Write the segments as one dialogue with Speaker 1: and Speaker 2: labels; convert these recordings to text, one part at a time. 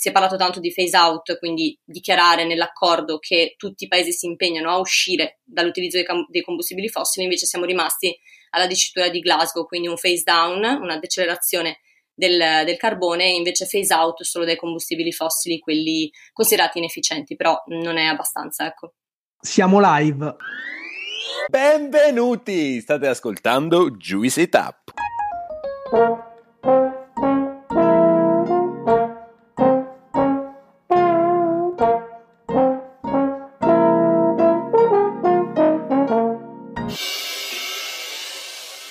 Speaker 1: si è parlato tanto di phase out, quindi dichiarare nell'accordo che tutti i paesi si impegnano a uscire dall'utilizzo dei, cam- dei combustibili fossili, invece siamo rimasti alla dicitura di Glasgow, quindi un phase down, una decelerazione del, del, carbone e invece phase out solo dai combustibili fossili, quelli considerati inefficienti, però non è abbastanza, ecco.
Speaker 2: Siamo live.
Speaker 3: Benvenuti! State ascoltando Juice It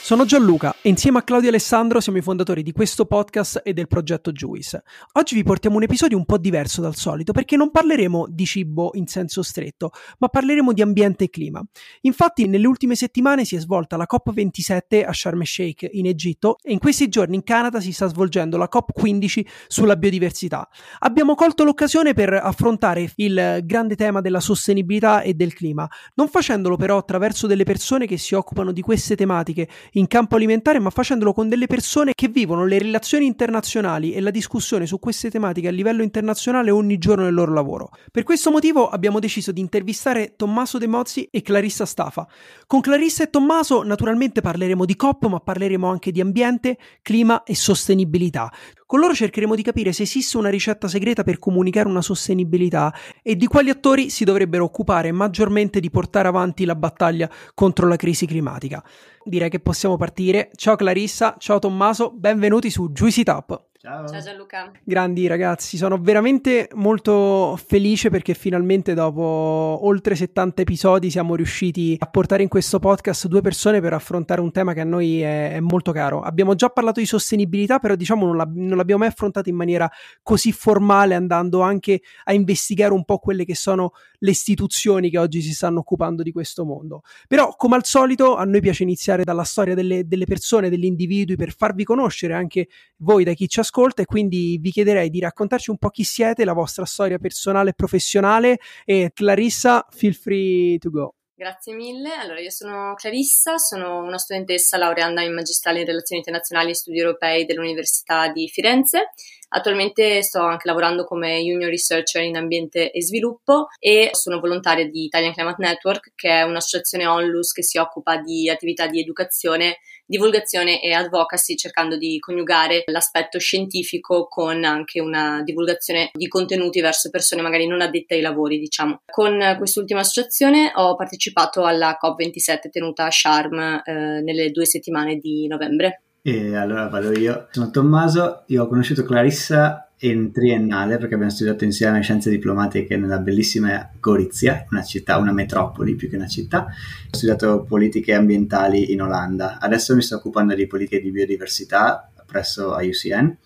Speaker 2: Sono Gianluca e insieme a Claudio Alessandro siamo i fondatori di questo podcast e del progetto Juice. Oggi vi portiamo un episodio un po' diverso dal solito perché non parleremo di cibo in senso stretto, ma parleremo di ambiente e clima. Infatti nelle ultime settimane si è svolta la COP27 a Sharm el Sheikh in Egitto e in questi giorni in Canada si sta svolgendo la COP15 sulla biodiversità. Abbiamo colto l'occasione per affrontare il grande tema della sostenibilità e del clima, non facendolo però attraverso delle persone che si occupano di queste tematiche in campo alimentare, ma facendolo con delle persone che vivono le relazioni internazionali e la discussione su queste tematiche a livello internazionale ogni giorno del loro lavoro. Per questo motivo abbiamo deciso di intervistare Tommaso De Mozzi e Clarissa Stafa. Con Clarissa e Tommaso naturalmente parleremo di COP, ma parleremo anche di ambiente, clima e sostenibilità. Con loro cercheremo di capire se esiste una ricetta segreta per comunicare una sostenibilità e di quali attori si dovrebbero occupare maggiormente di portare avanti la battaglia contro la crisi climatica. Direi che possiamo partire. Ciao Clarissa, ciao Tommaso, benvenuti su Juicy Tap.
Speaker 1: Ciao. Ciao Gianluca.
Speaker 2: Grandi ragazzi, sono veramente molto felice perché finalmente dopo oltre 70 episodi siamo riusciti a portare in questo podcast due persone per affrontare un tema che a noi è, è molto caro. Abbiamo già parlato di sostenibilità, però diciamo non, la, non l'abbiamo mai affrontato in maniera così formale, andando anche a investigare un po' quelle che sono le istituzioni che oggi si stanno occupando di questo mondo. Però, come al solito, a noi piace iniziare dalla storia delle, delle persone, degli individui, per farvi conoscere anche voi da chi ci ascolta e quindi vi chiederei di raccontarci un po' chi siete, la vostra storia personale e professionale e Clarissa, feel free to go.
Speaker 1: Grazie mille. Allora, io sono Clarissa, sono una studentessa laureanda in magistrale in relazioni internazionali e studi europei dell'Università di Firenze Attualmente sto anche lavorando come Junior Researcher in ambiente e sviluppo e sono volontaria di Italian Climate Network, che è un'associazione onlus che si occupa di attività di educazione, divulgazione e advocacy, cercando di coniugare l'aspetto scientifico con anche una divulgazione di contenuti verso persone magari non addette ai lavori, diciamo. Con quest'ultima associazione ho partecipato alla COP27 tenuta a Sharm eh, nelle due settimane di novembre.
Speaker 4: E allora vado io. Sono Tommaso, io ho conosciuto Clarissa in triennale perché abbiamo studiato insieme scienze diplomatiche nella bellissima Gorizia, una città, una metropoli più che una città. Ho studiato politiche ambientali in Olanda. Adesso mi sto occupando di politiche di biodiversità presso IUCN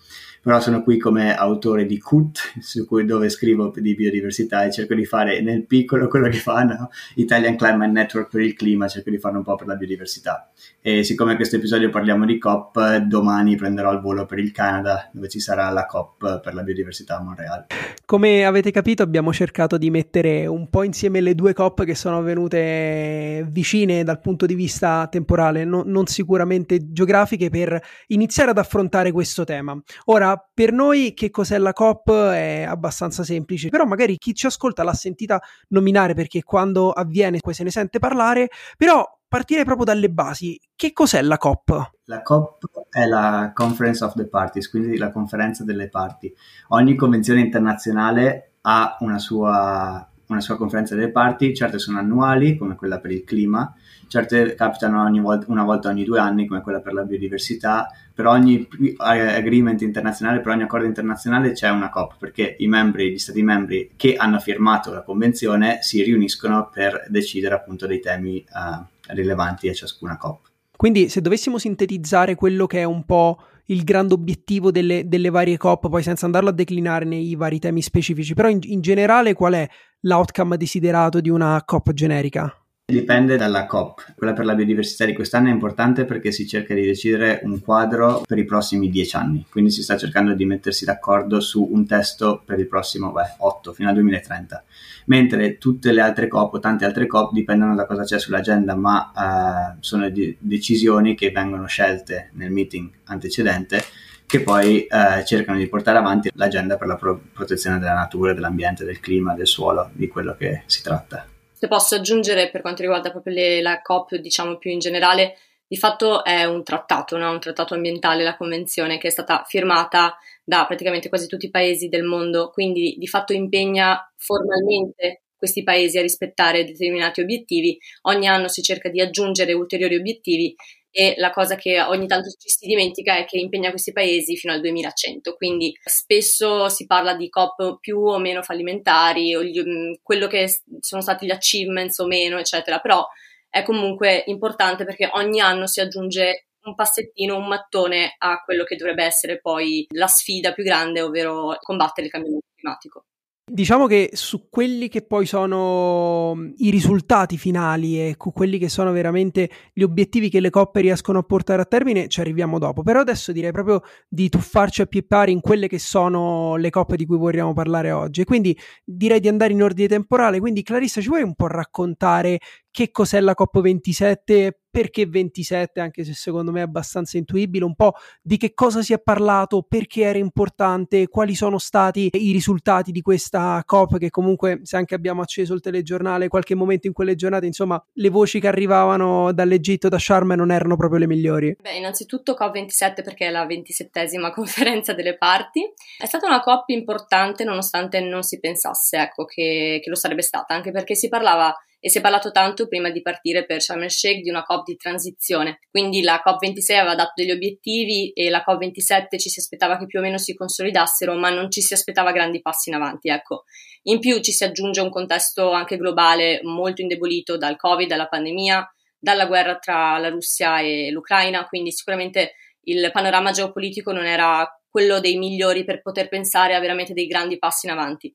Speaker 4: però sono qui come autore di CUT, cui, dove scrivo di biodiversità e cerco di fare nel piccolo quello che fanno Italian Climate Network per il clima, cerco di farlo un po' per la biodiversità. E siccome in questo episodio parliamo di COP, domani prenderò il volo per il Canada, dove ci sarà la COP per la biodiversità a Montreal.
Speaker 2: Come avete capito, abbiamo cercato di mettere un po' insieme le due COP che sono venute vicine dal punto di vista temporale, no, non sicuramente geografiche, per iniziare ad affrontare questo tema. Ora, per noi che cos'è la COP è abbastanza semplice, però magari chi ci ascolta l'ha sentita nominare perché quando avviene poi se ne sente parlare, però partire proprio dalle basi. Che cos'è la COP?
Speaker 4: La COP è la Conference of the Parties, quindi la conferenza delle parti. Ogni convenzione internazionale ha una sua, una sua conferenza delle parti, certe sono annuali, come quella per il clima, certe capitano volta, una volta ogni due anni, come quella per la biodiversità. Per ogni agreement internazionale, per ogni accordo internazionale c'è una COP, perché i membri, gli stati membri che hanno firmato la convenzione si riuniscono per decidere appunto dei temi uh, rilevanti a ciascuna COP.
Speaker 2: Quindi, se dovessimo sintetizzare quello che è un po' il grande obiettivo delle, delle, varie COP, poi senza andarlo a declinare nei vari temi specifici, però in, in generale qual è l'outcome desiderato di una COP generica?
Speaker 4: Dipende dalla COP. Quella per la biodiversità di quest'anno è importante perché si cerca di decidere un quadro per i prossimi dieci anni, quindi si sta cercando di mettersi d'accordo su un testo per il prossimo beh, 8 fino al 2030. Mentre tutte le altre COP o tante altre COP dipendono da cosa c'è sull'agenda, ma eh, sono di- decisioni che vengono scelte nel meeting antecedente che poi eh, cercano di portare avanti l'agenda per la pro- protezione della natura, dell'ambiente, del clima, del suolo, di quello che si tratta.
Speaker 1: Se posso aggiungere per quanto riguarda proprio le, la COP, diciamo più in generale, di fatto è un trattato, no? un trattato ambientale, la convenzione che è stata firmata da praticamente quasi tutti i paesi del mondo, quindi di fatto impegna formalmente questi paesi a rispettare determinati obiettivi. Ogni anno si cerca di aggiungere ulteriori obiettivi e la cosa che ogni tanto ci si dimentica è che impegna questi paesi fino al 2100, quindi spesso si parla di COP più o meno fallimentari, o gli, mm, quello che sono stati gli achievements o meno, eccetera, però è comunque importante perché ogni anno si aggiunge un passettino, un mattone a quello che dovrebbe essere poi la sfida più grande, ovvero combattere il cambiamento climatico.
Speaker 2: Diciamo che su quelli che poi sono mm, i risultati finali e quelli che sono veramente gli obiettivi che le coppe riescono a portare a termine ci arriviamo dopo. Però adesso direi proprio di tuffarci a più pari in quelle che sono le coppe di cui vogliamo parlare oggi. E quindi direi di andare in ordine temporale. Quindi Clarissa, ci vuoi un po' raccontare che cos'è la COP27, perché 27, anche se secondo me è abbastanza intuibile, un po' di che cosa si è parlato, perché era importante, quali sono stati i risultati di questa COP, che comunque se anche abbiamo acceso il telegiornale qualche momento in quelle giornate, insomma, le voci che arrivavano dall'Egitto, da Sharm non erano proprio le migliori.
Speaker 1: Beh, innanzitutto COP27 perché è la ventisettesima conferenza delle parti. È stata una COP importante nonostante non si pensasse, ecco, che, che lo sarebbe stata, anche perché si parlava e si è parlato tanto prima di partire per Sharm el Sheikh di una COP di transizione. Quindi la COP26 aveva dato degli obiettivi e la COP27 ci si aspettava che più o meno si consolidassero, ma non ci si aspettava grandi passi in avanti, ecco. In più ci si aggiunge un contesto anche globale molto indebolito dal Covid, dalla pandemia, dalla guerra tra la Russia e l'Ucraina, quindi sicuramente il panorama geopolitico non era quello dei migliori per poter pensare a veramente dei grandi passi in avanti.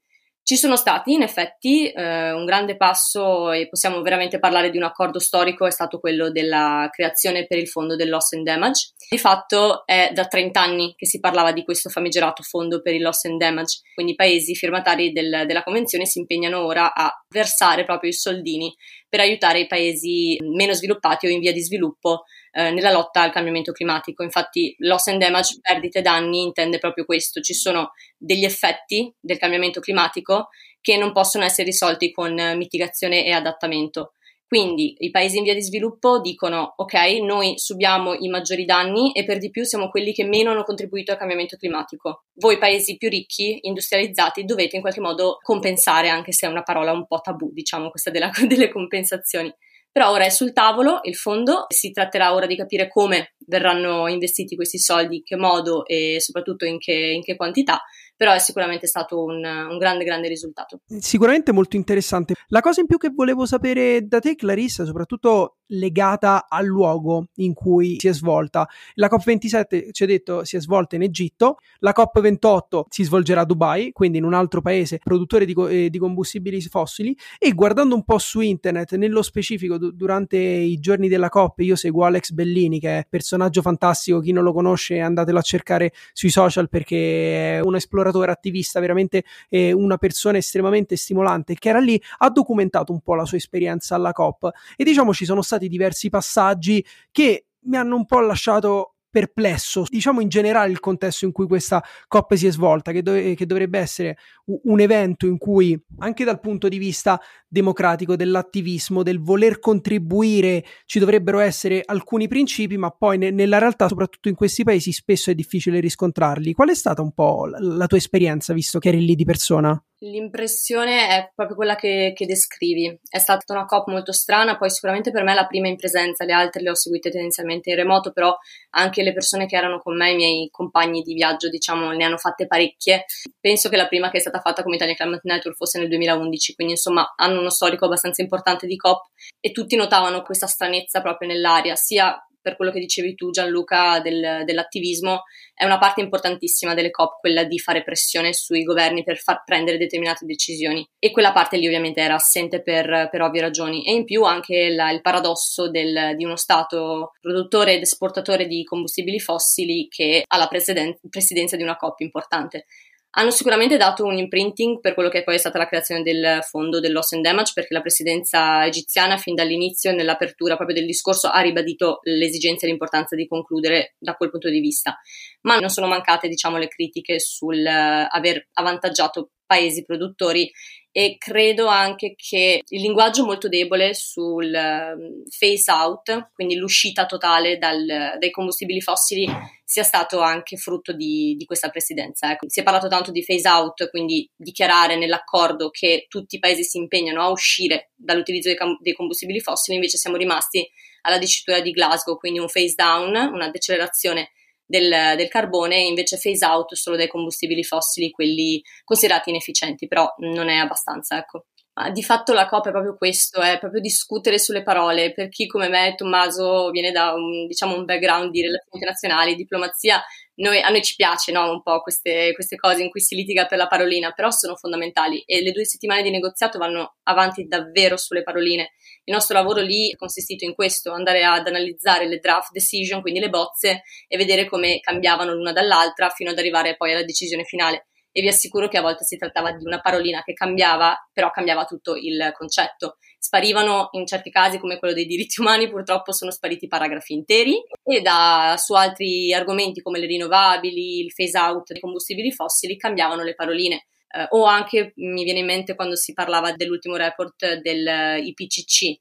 Speaker 1: Ci sono stati in effetti eh, un grande passo e possiamo veramente parlare di un accordo storico, è stato quello della creazione per il fondo del loss and damage. Di fatto è da 30 anni che si parlava di questo famigerato fondo per il loss and damage, quindi i paesi firmatari del, della convenzione si impegnano ora a versare proprio i soldini per aiutare i paesi meno sviluppati o in via di sviluppo eh, nella lotta al cambiamento climatico. Infatti, loss and damage, perdite e danni, intende proprio questo. Ci sono degli effetti del cambiamento climatico che non possono essere risolti con mitigazione e adattamento. Quindi i paesi in via di sviluppo dicono ok, noi subiamo i maggiori danni e per di più siamo quelli che meno hanno contribuito al cambiamento climatico. Voi paesi più ricchi, industrializzati, dovete in qualche modo compensare, anche se è una parola un po' tabù, diciamo, questa della, delle compensazioni. Però ora è sul tavolo il fondo, si tratterà ora di capire come verranno investiti questi soldi, in che modo e soprattutto in che, in che quantità, però è sicuramente stato un, un, grande, grande risultato.
Speaker 2: Sicuramente molto interessante. La cosa in più che volevo sapere da te, Clarissa, soprattutto legata al luogo in cui si è svolta. La COP27, ci ha detto, si è svolta in Egitto, la COP28 si svolgerà a Dubai, quindi in un altro paese produttore di, eh, di combustibili fossili, e guardando un po' su internet, nello specifico d- durante i giorni della COP, io seguo Alex Bellini, che è personaggio fantastico, chi non lo conosce andatelo a cercare sui social perché è un esploratore collaboratore, attivista, veramente eh, una persona estremamente stimolante che era lì, ha documentato un po' la sua esperienza alla COP. E diciamo ci sono stati diversi passaggi che mi hanno un po' lasciato perplesso, diciamo in generale il contesto in cui questa Coppa si è svolta, che, dov- che, dovrebbe essere un evento in cui anche dal punto di vista democratico, dell'attivismo, del voler contribuire, ci dovrebbero essere alcuni principi, ma poi ne- nella realtà, soprattutto in questi paesi, spesso è difficile riscontrarli. Qual è stata un po' la, la tua esperienza, visto che eri lì di persona?
Speaker 1: L'impressione è proprio quella che, che, descrivi. È stata una COP molto strana, poi sicuramente per me la prima in presenza, le altre le ho seguite tendenzialmente in remoto, però anche le persone che erano con me, i miei compagni di viaggio, diciamo, ne hanno fatte parecchie. Penso che la prima che è stata fatta come Italia Climate Network fosse nel 2011, quindi insomma hanno uno storico abbastanza importante di COP e tutti notavano questa stranezza proprio nell'aria, sia per quello che dicevi tu Gianluca del, dell'attivismo, è una parte importantissima delle COP quella di fare pressione sui governi per far prendere determinate decisioni e quella parte lì ovviamente era assente per, per ovvie ragioni e in più anche la, il paradosso del, di uno Stato produttore ed esportatore di combustibili fossili che ha la presiden- presidenza di una COP importante. Hanno sicuramente dato un imprinting per quello che poi è stata la creazione del fondo del loss and damage, perché la presidenza egiziana fin dall'inizio, nell'apertura proprio del discorso, ha ribadito l'esigenza e l'importanza di concludere da quel punto di vista. Ma non sono mancate, diciamo, le critiche sul uh, aver avvantaggiato paesi produttori e credo anche che il linguaggio molto debole sul phase out, quindi l'uscita totale dal, dai combustibili fossili, sia stato anche frutto di, di questa presidenza. Ecco. Si è parlato tanto di phase out, quindi dichiarare nell'accordo che tutti i paesi si impegnano a uscire dall'utilizzo dei, dei combustibili fossili, invece siamo rimasti alla dicitura di Glasgow, quindi un phase down, una decelerazione del, del, carbone e invece phase out solo dai combustibili fossili, quelli considerati inefficienti, però non è abbastanza, ecco. Di fatto la COP è proprio questo, è proprio discutere sulle parole. Per chi come me, Tommaso, viene da un, diciamo, un background di relazioni internazionali, diplomazia, noi, a noi ci piace no? un po' queste, queste, cose in cui si litiga per la parolina, però sono fondamentali e le due settimane di negoziato vanno avanti davvero sulle paroline. Il nostro lavoro lì è consistito in questo, andare ad analizzare le draft decision, quindi le bozze, e vedere come cambiavano l'una dall'altra fino ad arrivare poi alla decisione finale e vi assicuro che a volte si trattava di una parolina che cambiava, però cambiava tutto il concetto. Sparivano in certi casi, come quello dei diritti umani, purtroppo sono spariti paragrafi interi e da, su altri argomenti come le rinnovabili, il phase out dei combustibili fossili, cambiavano le paroline. Eh, o anche mi viene in mente quando si parlava dell'ultimo report del IPCC,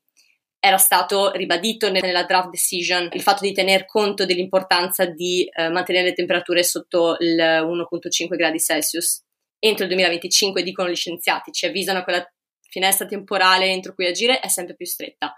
Speaker 1: era stato ribadito nella draft decision il fatto di tener conto dell'importanza di eh, mantenere le temperature sotto il 1.5 gradi Celsius. Entro il 2025, dicono gli scienziati, ci avvisano che la finestra temporale entro cui agire è sempre più stretta.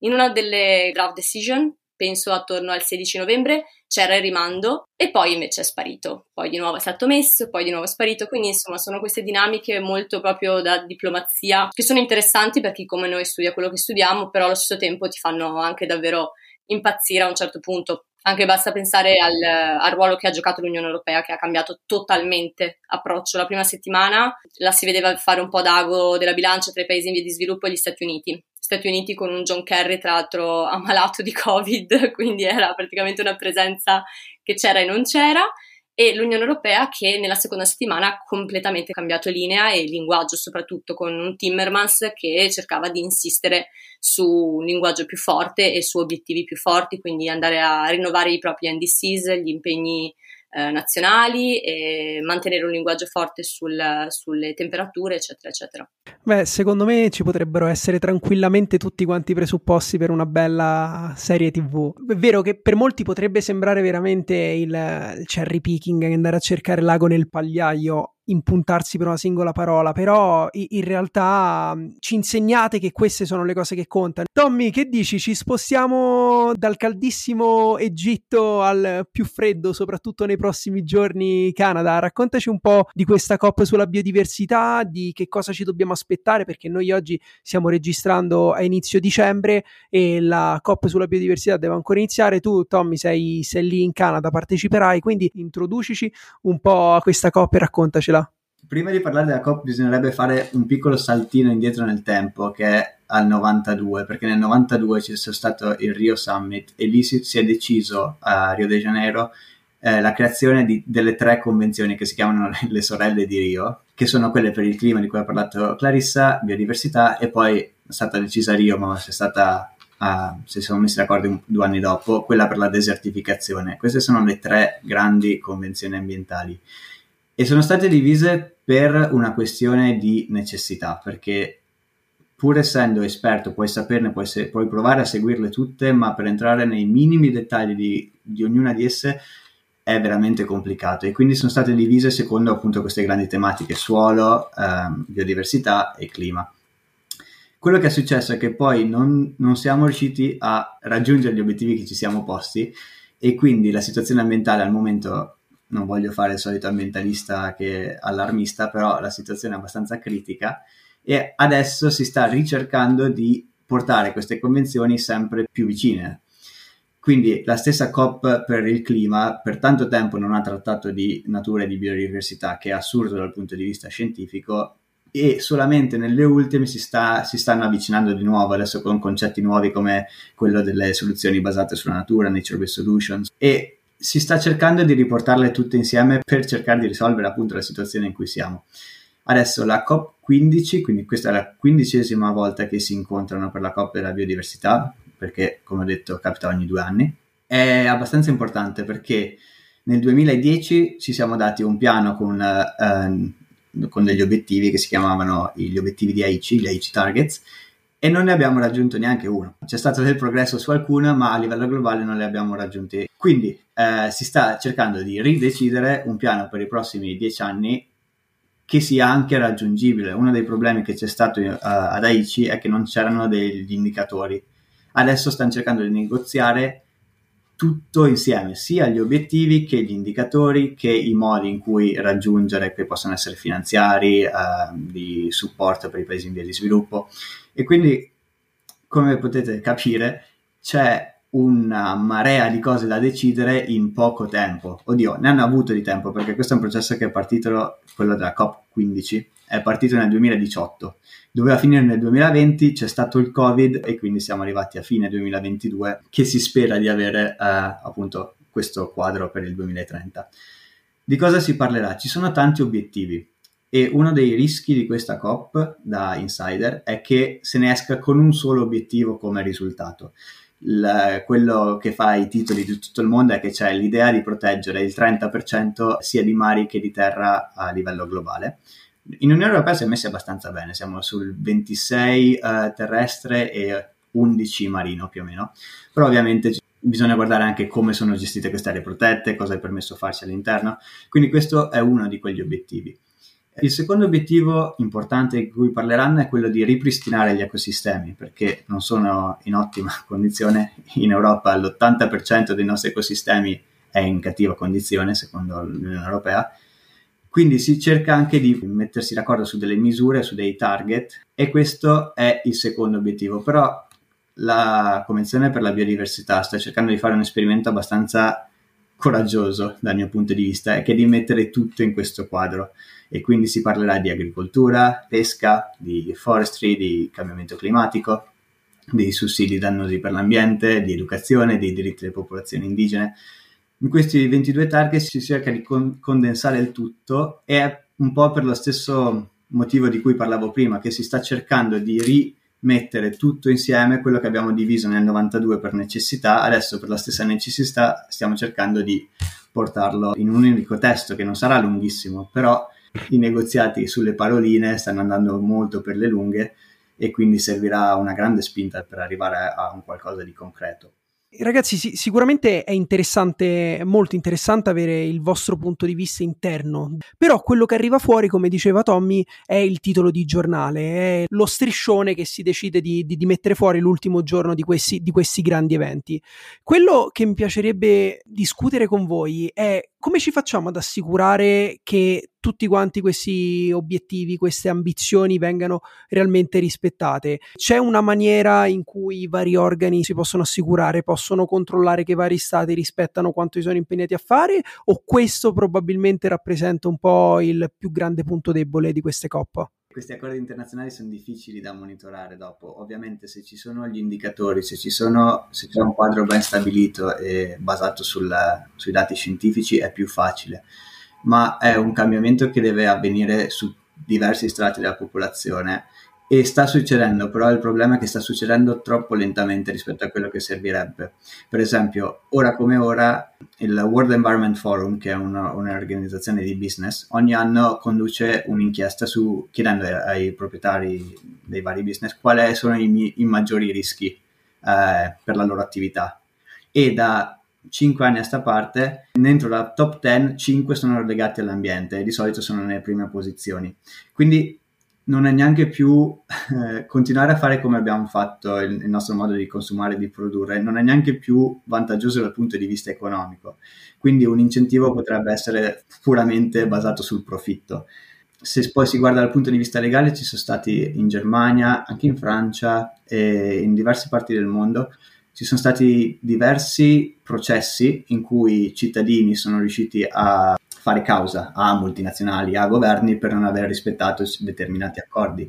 Speaker 1: In una delle draft decision penso attorno al 16 novembre, c'era il rimando e poi invece è sparito. Poi di nuovo è stato messo, poi di nuovo è sparito. Quindi insomma sono queste dinamiche molto proprio da diplomazia che sono interessanti per chi come noi studia quello che studiamo, però allo stesso tempo ti fanno anche davvero impazzire a un certo punto. Anche basta pensare al, al, ruolo che ha giocato l'Unione Europea, che ha cambiato totalmente approccio. La prima settimana la si vedeva fare un po' d'ago della bilancia tra i paesi in via di sviluppo e gli Stati Uniti. Stati Uniti con un John Kerry, tra l'altro ammalato di Covid, quindi era praticamente una presenza che c'era e non c'era, e l'Unione Europea che nella seconda settimana ha completamente cambiato linea e linguaggio, soprattutto con un Timmermans che cercava di insistere su un linguaggio più forte e su obiettivi più forti, quindi andare a rinnovare i propri NDCs, gli impegni eh, nazionali e mantenere un linguaggio forte sul, sulle temperature, eccetera, eccetera.
Speaker 2: Beh, secondo me ci potrebbero essere tranquillamente tutti quanti i presupposti per una bella serie TV. È vero che per molti potrebbe sembrare veramente il cherry picking, andare a cercare l'ago nel pagliaio impuntarsi per una singola parola, però in realtà mm, ci insegnate che queste sono le cose che contano. Tommy, che dici? Ci spostiamo dal caldissimo Egitto al più freddo, soprattutto nei prossimi giorni Canada. Raccontaci un po' di questa COP sulla biodiversità, di che cosa ci dobbiamo aspettare, perché noi oggi stiamo registrando a inizio dicembre e la COP sulla biodiversità deve ancora iniziare. Tu, Tommy, sei, sei lì in Canada, parteciperai, quindi introducici un po' a questa COP e raccontacela
Speaker 4: prima di parlare della COP bisognerebbe fare un piccolo saltino indietro nel tempo che è al 92 perché nel 92 c'è stato il Rio Summit e lì si, si è deciso a Rio de Janeiro eh, la creazione di, delle tre convenzioni che si chiamano le sorelle di Rio che sono quelle per il clima di cui ha parlato Clarissa, biodiversità e poi è stata decisa a Rio ma c'è stata uh, se siamo messi d'accordo due anni dopo quella per la desertificazione. Queste sono le tre grandi convenzioni ambientali e sono state divise per una questione di necessità, perché pur essendo esperto puoi saperne, puoi, se- puoi provare a seguirle tutte, ma per entrare nei minimi dettagli di, di ognuna di esse è veramente complicato e quindi sono state divise secondo appunto queste grandi tematiche suolo, ehm, biodiversità e clima. Quello che è successo è che poi non, non siamo riusciti a raggiungere gli obiettivi che ci siamo posti e quindi la situazione ambientale al momento non voglio fare il solito ambientalista che allarmista, però la situazione è abbastanza critica e adesso si sta ricercando di portare queste convenzioni sempre più vicine. Quindi la stessa COP per il clima per tanto tempo non ha trattato di natura e di biodiversità, che è assurdo dal punto di vista scientifico, e solamente nelle ultime si, sta, si, stanno avvicinando di nuovo, adesso con concetti nuovi come quello delle soluzioni basate sulla natura, nature-based solutions, e si sta cercando di riportarle tutte insieme per cercare di risolvere appunto la situazione in cui siamo. Adesso la COP15, quindi questa è la quindicesima volta che si incontrano per la COP della biodiversità, perché come ho detto capita ogni due anni, è abbastanza importante perché nel 2010 ci siamo dati un piano con, eh, con degli obiettivi che si chiamavano gli obiettivi di AIC, gli AIC Targets, e non ne abbiamo raggiunto neanche uno. C'è stato del progresso su alcune, ma a livello globale non le abbiamo raggiunte. Quindi eh, si sta cercando di ridecidere un piano per i prossimi dieci anni che sia anche raggiungibile. Uno dei problemi che c'è stato uh, ad AICI è che non c'erano degli indicatori. Adesso stanno cercando di negoziare tutto insieme, sia gli obiettivi che gli indicatori, che i modi in cui raggiungere, che possono essere finanziari, uh, di supporto per i paesi in via di sviluppo. E quindi, come potete capire, c'è una marea di cose da decidere in poco tempo. Oddio, ne hanno avuto di tempo perché questo è un processo che è partito, quello della COP15, è partito nel 2018. Doveva finire nel 2020, c'è stato il Covid e quindi siamo arrivati a fine 2022 che si spera di avere eh, appunto questo quadro per il 2030. Di cosa si parlerà? Ci sono tanti obiettivi e uno dei rischi di questa COP da insider è che se ne esca con un solo obiettivo come risultato il, quello che fa i titoli di tutto il mondo è che c'è l'idea di proteggere il 30% sia di mari che di terra a livello globale. In Unione Europea si è messi abbastanza bene, siamo sul 26 uh, terrestre e 11 marino più o meno, però ovviamente bisogna guardare anche come sono gestite queste aree protette, cosa è permesso farsi all'interno, quindi questo è uno di quegli obiettivi. Il secondo obiettivo importante di cui parleranno è quello di ripristinare gli ecosistemi, perché non sono in ottima condizione. In Europa l'80% dei nostri ecosistemi è in cattiva condizione, secondo l'Unione Europea. Quindi si cerca anche di mettersi d'accordo su delle misure, su dei target, e questo è il secondo obiettivo. Però la Convenzione per la biodiversità sta cercando di fare un esperimento abbastanza coraggioso dal mio punto di vista, è che di mettere tutto in questo quadro e quindi si parlerà di agricoltura, pesca, di forestry, di cambiamento climatico, di sussidi dannosi per l'ambiente, di educazione, dei diritti delle popolazioni indigene. In questi 22 target si cerca di con- condensare il tutto e è un po' per lo stesso motivo di cui parlavo prima, che si sta cercando di rimettere tutto insieme, quello che abbiamo diviso nel 92 per necessità, adesso per la stessa necessità stiamo cercando di portarlo in un unico testo che non sarà lunghissimo, però i negoziati sulle paroline stanno andando molto per le lunghe e quindi servirà una grande spinta per arrivare a un qualcosa di concreto.
Speaker 2: Ragazzi, sì, sicuramente è interessante, molto interessante avere il vostro punto di vista interno, però quello che arriva fuori, come diceva Tommy, è il titolo di giornale, è lo striscione che si decide di, di, di mettere fuori l'ultimo giorno di questi, di questi grandi eventi. Quello che mi piacerebbe discutere con voi è come ci facciamo ad assicurare che tutti quanti questi obiettivi, queste ambizioni vengano realmente rispettate? C'è una maniera in cui i vari organi si possono assicurare, possono controllare che i vari stati rispettano quanto si sono impegnati a fare o questo probabilmente rappresenta un po' il più grande punto debole di queste COP?
Speaker 4: Questi accordi internazionali sono difficili da monitorare dopo. Ovviamente se ci sono gli indicatori, se, sono, se c'è un quadro ben stabilito e basato sul, sui dati scientifici è più facile, ma è un cambiamento che deve avvenire su diversi strati della popolazione e sta succedendo, però il problema è che sta succedendo troppo lentamente rispetto a quello che servirebbe. Per esempio, ora come ora, il World Environment Forum, che è una, un'organizzazione di business, ogni anno conduce un'inchiesta su, chiedendo ai proprietari dei vari business quali sono i, i maggiori rischi eh, per la loro attività. E da 5 anni a sta parte, dentro la top 10, 5 sono legati all'ambiente e di solito sono nelle prime posizioni. Quindi non è neanche più eh, continuare a fare come abbiamo fatto il, il, nostro modo di consumare e di produrre, non è neanche più vantaggioso dal punto di vista economico. Quindi un incentivo potrebbe essere puramente basato sul profitto. Se poi si guarda dal punto di vista legale, ci sono stati in Germania, anche in Francia e in diverse parti del mondo, ci sono stati diversi processi in cui i cittadini sono riusciti a fare causa a multinazionali, a governi per non aver rispettato determinati accordi.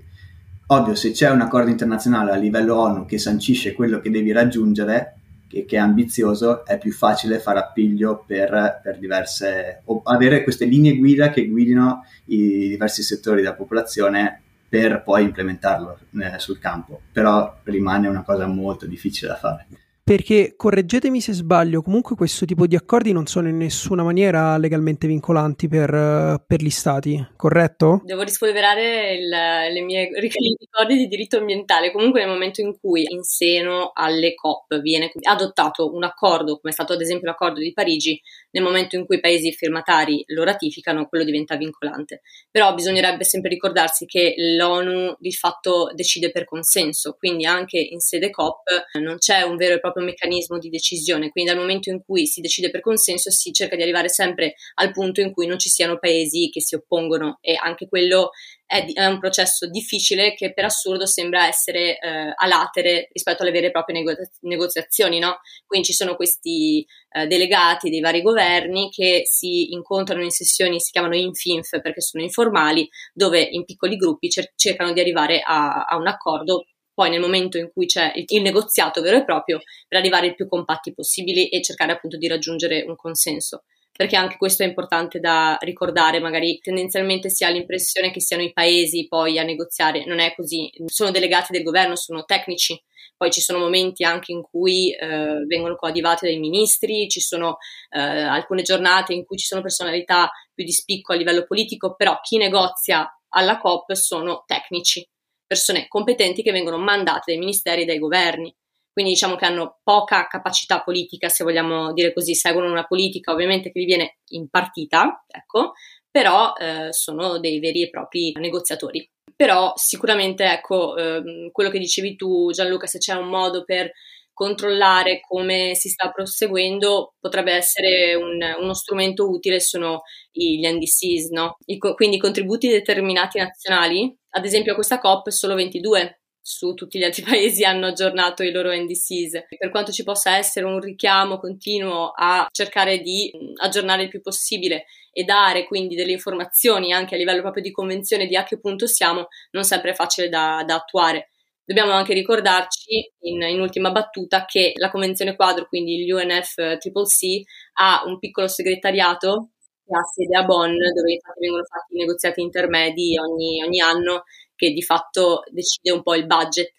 Speaker 4: Ovvio, se c'è un accordo internazionale a livello ONU che sancisce quello che devi raggiungere, che, che, è ambizioso, è più facile fare appiglio per, per diverse, o avere queste linee guida che guidino i diversi settori della popolazione per poi implementarlo eh, sul campo, però rimane una cosa molto difficile da fare.
Speaker 2: Perché, correggetemi se sbaglio, comunque questo tipo di accordi non sono in nessuna maniera legalmente vincolanti per, per gli stati, corretto?
Speaker 1: Devo rispolverare il, le mie ricordi di diritto ambientale. Comunque nel momento in cui in seno alle COP viene adottato un accordo, come è stato ad esempio l'accordo di Parigi, nel momento in cui i paesi firmatari lo ratificano, quello diventa vincolante. Però bisognerebbe sempre ricordarsi che l'ONU di fatto decide per consenso, quindi anche in sede COP non c'è un vero e proprio proprio meccanismo di decisione, quindi dal momento in cui si decide per consenso si cerca di arrivare sempre al punto in cui non ci siano paesi che si oppongono e anche quello è, è un processo difficile che per assurdo sembra essere eh, a latere rispetto alle vere e proprie nego- negoziazioni, no? Quindi ci sono questi eh, delegati dei vari governi che si incontrano in sessioni, si chiamano infinf perché sono informali, dove in piccoli gruppi cer- cercano di arrivare a, a un accordo poi nel momento in cui c'è il, il, negoziato vero e proprio per arrivare il più compatti possibili e cercare appunto di raggiungere un consenso. Perché anche questo è importante da ricordare, magari tendenzialmente si ha l'impressione che siano i paesi poi a negoziare, non è così, sono delegati del governo, sono tecnici, poi ci sono momenti anche in cui eh, vengono coadiuvati dai ministri, ci sono eh, alcune giornate in cui ci sono personalità più di spicco a livello politico, però chi negozia alla COP sono tecnici, persone competenti che vengono mandate dai ministeri e dai governi. Quindi diciamo che hanno poca capacità politica, se vogliamo dire così, seguono una politica ovviamente che gli viene impartita, ecco, però eh, sono dei veri e propri negoziatori. Però sicuramente, ecco, eh, quello che dicevi tu Gianluca, se c'è un modo per controllare come si sta proseguendo potrebbe essere un, uno strumento utile sono gli NDCs, no? I, quindi i contributi determinati nazionali, ad esempio a questa COP solo 22 su tutti gli altri paesi hanno aggiornato i loro NDCs. Per quanto ci possa essere un richiamo continuo a cercare di aggiornare il più possibile e dare quindi delle informazioni anche a livello proprio di convenzione di a che punto siamo, non sempre è facile da, da attuare. Dobbiamo anche ricordarci, in, in, ultima battuta, che la Convenzione Quadro, quindi l'UNFCCC, ha un piccolo segretariato che ha sede a Bonn, dove vengono fatti i negoziati intermedi ogni, ogni anno, che di fatto decide un po' il budget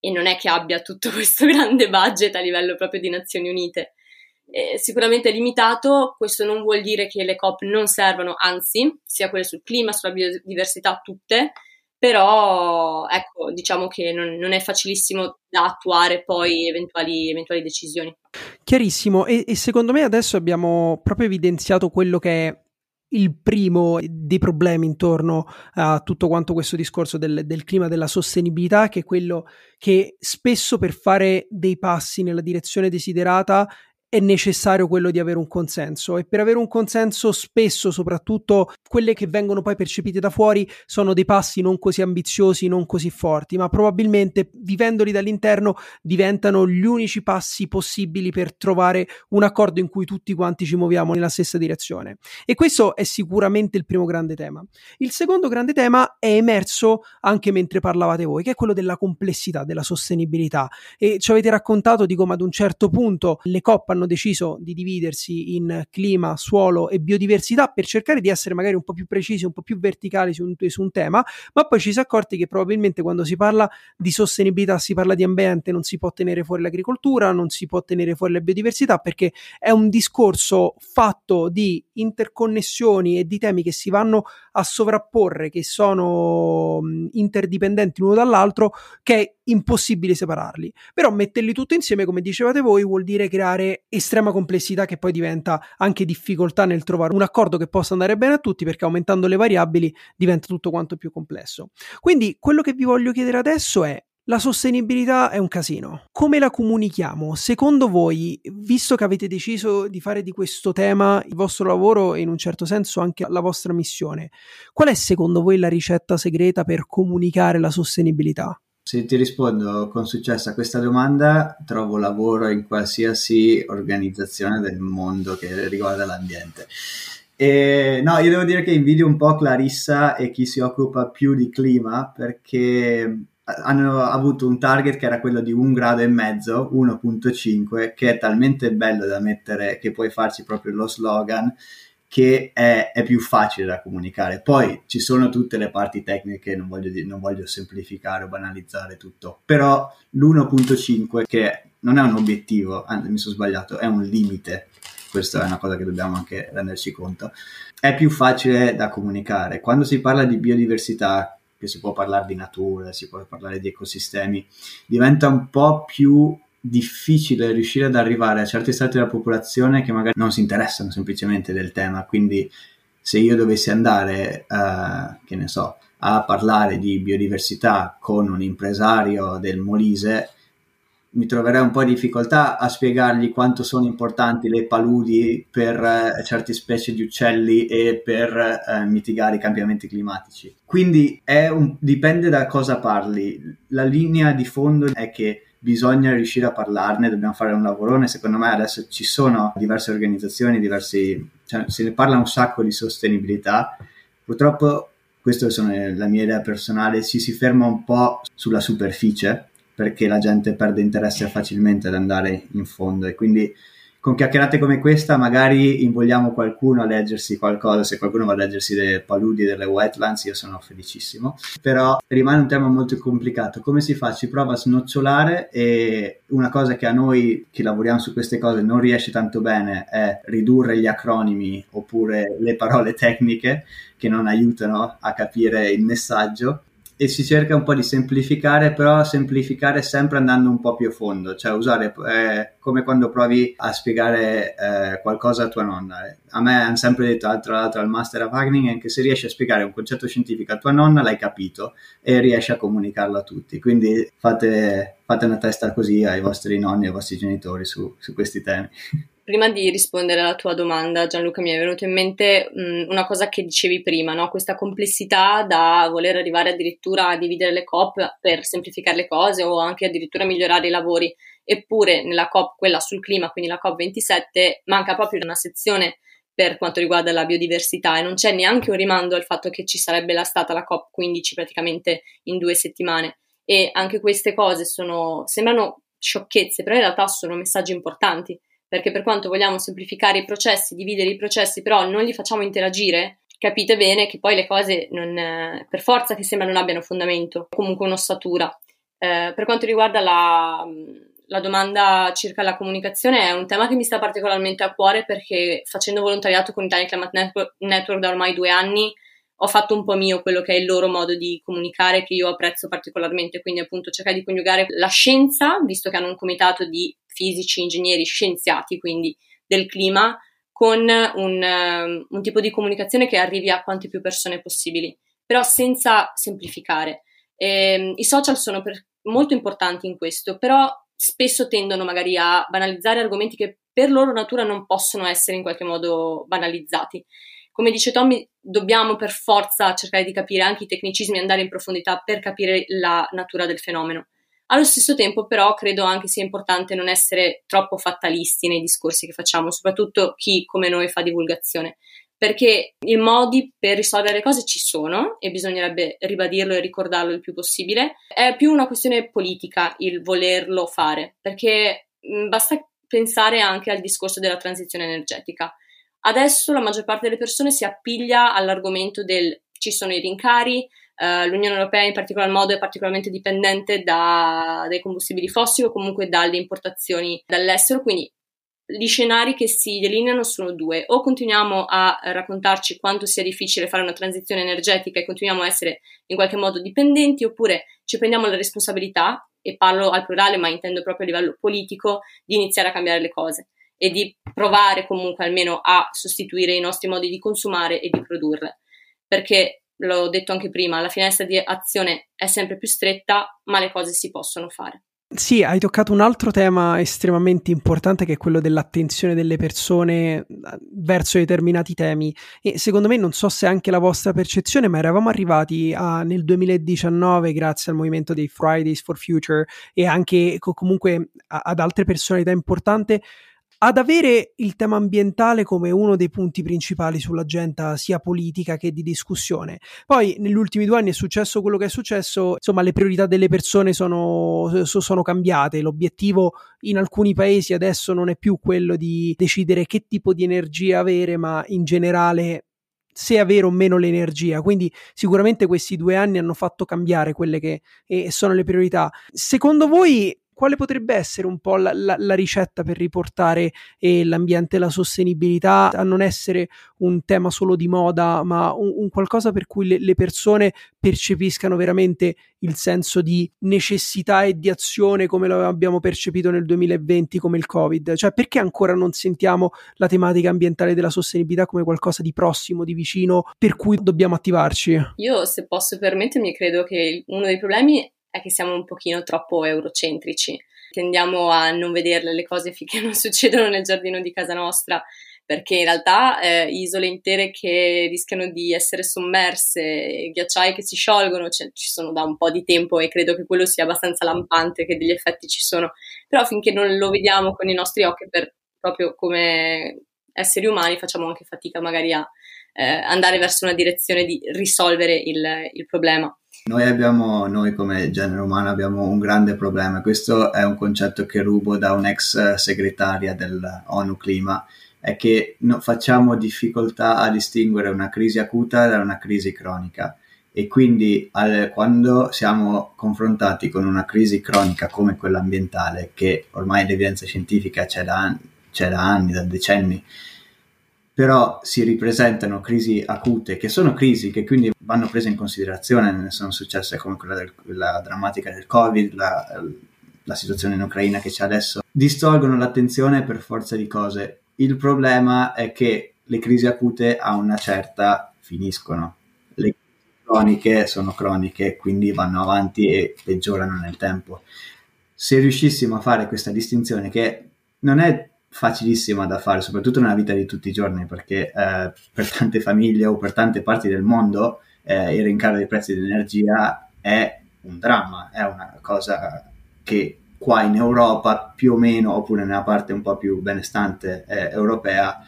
Speaker 1: e non è che abbia tutto questo grande budget a livello proprio di Nazioni Unite. Eh, sicuramente limitato, questo non vuol dire che le COP non servano, anzi, sia quelle sul clima, sulla biodiversità, tutte, però ecco, diciamo che non, non, è facilissimo da attuare poi eventuali, eventuali decisioni.
Speaker 2: Chiarissimo, e, e, secondo me adesso abbiamo proprio evidenziato quello che è il primo dei problemi intorno a tutto quanto questo discorso del, del clima, della sostenibilità, che è quello che spesso per fare dei passi nella direzione desiderata è necessario quello di avere un consenso e per avere un consenso spesso soprattutto quelle che vengono poi percepite da fuori sono dei passi non così ambiziosi, non così forti, ma probabilmente vivendoli dall'interno diventano gli unici passi possibili per trovare un accordo in cui tutti quanti ci muoviamo nella stessa direzione. E questo è sicuramente il primo grande tema. Il secondo grande tema è emerso anche mentre parlavate voi, che è quello della complessità, della sostenibilità e ci avete raccontato di come ad un certo punto le COP hanno deciso di dividersi in clima, suolo e biodiversità per cercare di essere magari un po' più precisi, un po' più verticali su un, su un tema, ma poi ci si è accorti che probabilmente quando si parla di sostenibilità, si parla di ambiente, non si può tenere fuori l'agricoltura, non si può tenere fuori la biodiversità perché è un discorso fatto di interconnessioni e di temi che si vanno a sovrapporre, che sono interdipendenti l'uno dall'altro, che è impossibile separarli. Però metterli tutti insieme, come dicevate voi, vuol dire creare estrema complessità che poi diventa anche difficoltà nel trovare un accordo che possa andare bene a tutti, perché aumentando le variabili diventa tutto quanto più complesso. Quindi quello che vi voglio chiedere adesso è la sostenibilità è un casino. Come la comunichiamo? Secondo voi, visto che avete deciso di fare di questo tema il vostro lavoro e in un certo senso anche la vostra missione, qual è secondo voi la ricetta segreta per comunicare la sostenibilità?
Speaker 4: Se ti rispondo con successo a questa domanda, trovo lavoro in qualsiasi organizzazione del mondo che riguarda l'ambiente. E, no, io devo dire che invidio un po' Clarissa e chi si occupa più di clima perché hanno avuto un target che era quello di un grado e mezzo, 1.5, che è talmente bello da mettere che puoi farci proprio lo slogan che è, è, più facile da comunicare. Poi ci sono tutte le parti tecniche, non voglio, non voglio semplificare o banalizzare tutto, però l'1.5 che non è un obiettivo, anzi mi sono sbagliato, è un limite, questa è una cosa che dobbiamo anche renderci conto, è più facile da comunicare. Quando si parla di biodiversità, che si può parlare di natura, si può parlare di ecosistemi, diventa un po' più difficile riuscire ad arrivare a certi stati della popolazione che magari non si interessano semplicemente del tema. Quindi, se io dovessi andare, uh, che ne so, a parlare di biodiversità con un impresario del Molise, mi troverei un po' di difficoltà a spiegargli quanto sono importanti le paludi per eh, certe specie di uccelli e per eh, mitigare i cambiamenti climatici. Quindi un, dipende da cosa parli. La linea di fondo è che bisogna riuscire a parlarne, dobbiamo fare un lavorone, secondo me adesso ci sono diverse organizzazioni, diversi, cioè, se ne parla un sacco di sostenibilità, purtroppo questa è la mia idea personale, ci si ferma un po' sulla superficie perché la gente perde interesse facilmente ad andare in fondo e quindi con chiacchierate come questa magari invogliamo qualcuno a leggersi qualcosa, se qualcuno va a leggersi delle paludi, delle wetlands, io sono felicissimo, però rimane un tema molto complicato, come si fa? Si prova a snocciolare e una cosa che a noi che lavoriamo su queste cose non riesce tanto bene è ridurre gli acronimi oppure le parole tecniche che non aiutano a capire il messaggio e si cerca un po' di semplificare, però semplificare sempre andando un po' più a fondo, cioè usare eh, come quando provi a spiegare eh, qualcosa a tua nonna. A me hanno sempre detto, tra l'altro al Master of Hagning, che se riesci a spiegare un concetto scientifico a tua nonna l'hai capito e riesci a comunicarlo a tutti. Quindi fate, fate una testa così ai vostri nonni ai vostri genitori su, su questi temi.
Speaker 1: Prima di rispondere alla tua domanda, Gianluca, mi è venuto in mente mh, una cosa che dicevi prima, no? questa complessità da voler arrivare addirittura a dividere le COP per semplificare le cose o anche addirittura migliorare i lavori. Eppure nella COP, quella sul clima, quindi la COP27, manca proprio una sezione per quanto riguarda la biodiversità e non c'è neanche un rimando al fatto che ci sarebbe la stata la COP15 praticamente in due settimane. E anche queste cose sono, sembrano sciocchezze, però in realtà sono messaggi importanti perché per quanto vogliamo semplificare i processi, dividere i processi, però non li facciamo interagire, capite bene che poi le cose non, per forza che sembra non abbiano fondamento, comunque un'ossatura. Eh, per quanto riguarda la, la domanda circa la comunicazione, è un tema che mi sta particolarmente a cuore perché facendo volontariato con Italian Climate Network da ormai due anni ho fatto un po' mio quello che è il loro modo di comunicare che io apprezzo particolarmente, quindi appunto cercare di coniugare la scienza, visto che hanno un comitato di fisici, ingegneri, scienziati, quindi del clima, con un, um, un tipo di comunicazione che arrivi a quante più persone possibili, però senza semplificare. E, ehm, I social sono per, molto importanti in questo, però spesso tendono magari a banalizzare argomenti che per loro natura non possono essere in qualche modo banalizzati. Come dice Tommy, dobbiamo per forza cercare di capire anche i tecnicismi e andare in profondità per capire la natura del fenomeno. Allo stesso tempo, però, credo anche sia importante non essere troppo fatalisti nei discorsi che facciamo, soprattutto chi come noi fa divulgazione, perché i modi per risolvere le cose ci sono e bisognerebbe ribadirlo e ricordarlo il più possibile. È più una questione politica il volerlo fare, perché basta pensare anche al discorso della transizione energetica. Adesso la maggior parte delle persone si appiglia all'argomento del ci sono i rincari, uh, l'Unione Europea in particolar modo è particolarmente dipendente da, dai combustibili fossili o comunque dalle importazioni dall'estero, quindi gli scenari che si delineano sono due, o continuiamo a raccontarci quanto sia difficile fare una transizione energetica e continuiamo a essere in qualche modo dipendenti, oppure ci prendiamo la responsabilità, e parlo al plurale ma intendo proprio a livello politico, di iniziare a cambiare le cose e di provare comunque almeno a sostituire i nostri modi di consumare e di produrre. Perché, l'ho detto anche prima, la finestra di azione è sempre più stretta, ma le cose si possono fare.
Speaker 2: Sì, hai toccato un altro tema estremamente importante che è quello dell'attenzione delle persone eh, verso determinati temi e secondo me non so se è anche la vostra percezione, ma eravamo arrivati a, nel 2019 grazie al movimento dei Fridays for Future e anche comunque a, ad altre personalità importanti ad avere il tema ambientale come uno dei punti principali sull'agenda sia politica che di discussione. Poi negli ultimi due anni è successo quello che è successo, insomma le priorità delle persone sono, sono cambiate, l'obiettivo in alcuni paesi adesso non è più quello di decidere che tipo di energia avere, ma in generale se avere o meno l'energia. Quindi sicuramente questi due anni hanno fatto cambiare quelle che eh, sono le priorità. Secondo voi quale potrebbe essere un po' la, la, la ricetta per riportare eh, l'ambiente e la sostenibilità a non essere un tema solo di moda, ma un, un qualcosa per cui le, le, persone percepiscano veramente il senso di necessità e di azione come lo abbiamo percepito nel 2020 come il Covid? Cioè perché ancora non sentiamo la tematica ambientale della sostenibilità come qualcosa di prossimo, di vicino, per cui dobbiamo attivarci?
Speaker 1: Io, se posso permettermi, credo che uno dei problemi è che siamo un pochino troppo eurocentrici. Tendiamo a non vedere le cose finché non succedono nel giardino di casa nostra, perché in realtà eh, isole intere che rischiano di essere sommerse, ghiacciai che si sciolgono, cioè, ci sono da un po' di tempo e credo che quello sia abbastanza lampante, che degli effetti ci sono. Però finché non lo vediamo con i nostri occhi, per, proprio come esseri umani, facciamo anche fatica magari a eh, andare verso una direzione di risolvere il, il problema.
Speaker 4: Noi abbiamo, noi come genere umano abbiamo un grande problema, questo è un concetto che rubo da un'ex segretaria dell'ONU Clima, è che no, facciamo difficoltà a distinguere una crisi acuta da una crisi cronica. E quindi al, quando siamo confrontati con una crisi cronica come quella ambientale, che ormai l'evidenza scientifica c'è da, c'è da anni, da decenni, però si ripresentano crisi acute, che sono crisi che quindi vanno prese in considerazione, ne sono successe come quella del, drammatica del Covid, la, la situazione in Ucraina che c'è adesso, distolgono l'attenzione per forza di cose. Il problema è che le crisi acute a una certa finiscono. Le croniche sono croniche, quindi vanno avanti e peggiorano nel tempo. Se riuscissimo a fare questa distinzione, che non è facilissima da fare, soprattutto nella vita di tutti i giorni, perché eh, per tante famiglie o per tante parti del mondo eh, il rincaro dei prezzi dell'energia è un dramma, è una cosa che qua in Europa più o meno, oppure nella parte un po' più benestante eh, europea,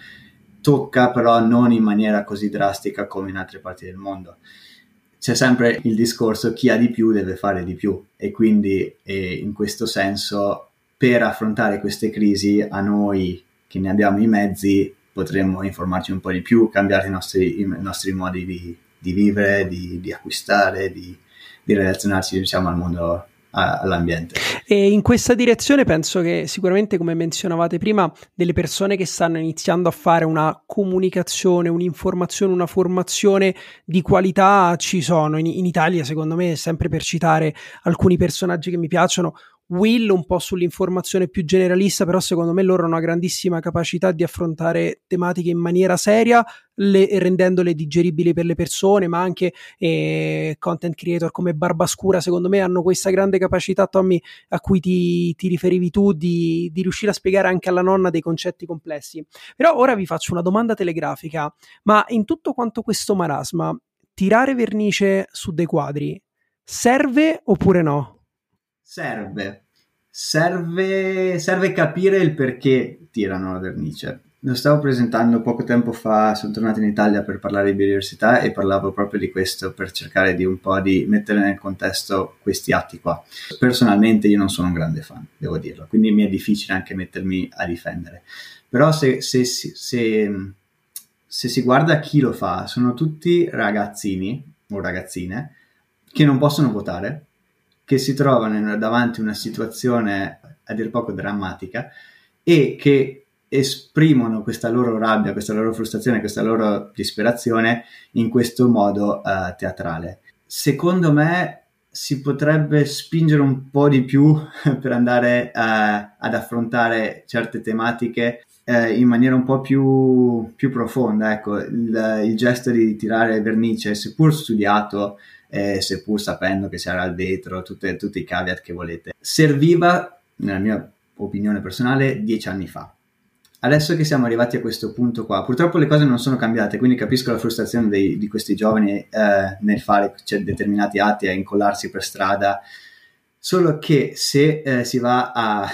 Speaker 4: tocca però non in maniera così drastica come in altre parti del mondo. C'è sempre il discorso chi ha di più deve fare di più e quindi eh, in questo senso per affrontare queste crisi a noi che ne abbiamo i mezzi potremmo informarci un po' di più, cambiare i nostri, i nostri modi di, di vivere, di, di acquistare, di, di, relazionarci diciamo, al mondo all'ambiente.
Speaker 2: E in questa direzione penso che sicuramente, come menzionavate prima, delle persone che stanno iniziando a fare una comunicazione, un'informazione, una formazione di qualità ci sono. In, in Italia, secondo me, sempre per citare alcuni personaggi che mi piacciono, Will un po' sull'informazione più generalista, però secondo me loro hanno una grandissima capacità di affrontare tematiche in maniera seria, le, rendendole digeribili per le persone, ma anche eh, content creator come Barbascura, secondo me hanno questa grande capacità, Tommy, a cui ti, ti riferivi tu, di, di riuscire a spiegare anche alla nonna dei concetti complessi. Però ora vi faccio una domanda telegrafica, ma in tutto quanto questo marasma, tirare vernice su dei quadri serve oppure no?
Speaker 4: Serve, serve, serve capire il perché tirano la vernice. Lo stavo presentando poco tempo fa, sono tornato in Italia per parlare di biodiversità e parlavo proprio di questo per cercare di un po' di mettere nel contesto questi atti qua. Personalmente io non sono un grande fan, devo dirlo, quindi mi è difficile anche mettermi a difendere. Però se, se, se, se si guarda chi lo fa, sono tutti ragazzini o ragazzine che non possono votare, che si trovano davanti a una situazione a dir poco drammatica e che esprimono questa loro rabbia, questa loro frustrazione, questa loro disperazione in questo modo uh, teatrale. Secondo me si potrebbe spingere un po' di più per andare uh, ad affrontare certe tematiche uh, in maniera un po' più, più profonda. Ecco, il, il, gesto di tirare vernice, seppur studiato, eh, seppur sapendo che c'era il vetro, tutte, tutti i caveat che volete. Serviva, nella mia opinione personale, dieci anni fa. Adesso che siamo arrivati a questo punto qua, purtroppo le cose non sono cambiate, quindi capisco la frustrazione dei, di questi giovani eh, nel fare cioè, determinati atti, a incollarsi per strada, solo che se eh, si va a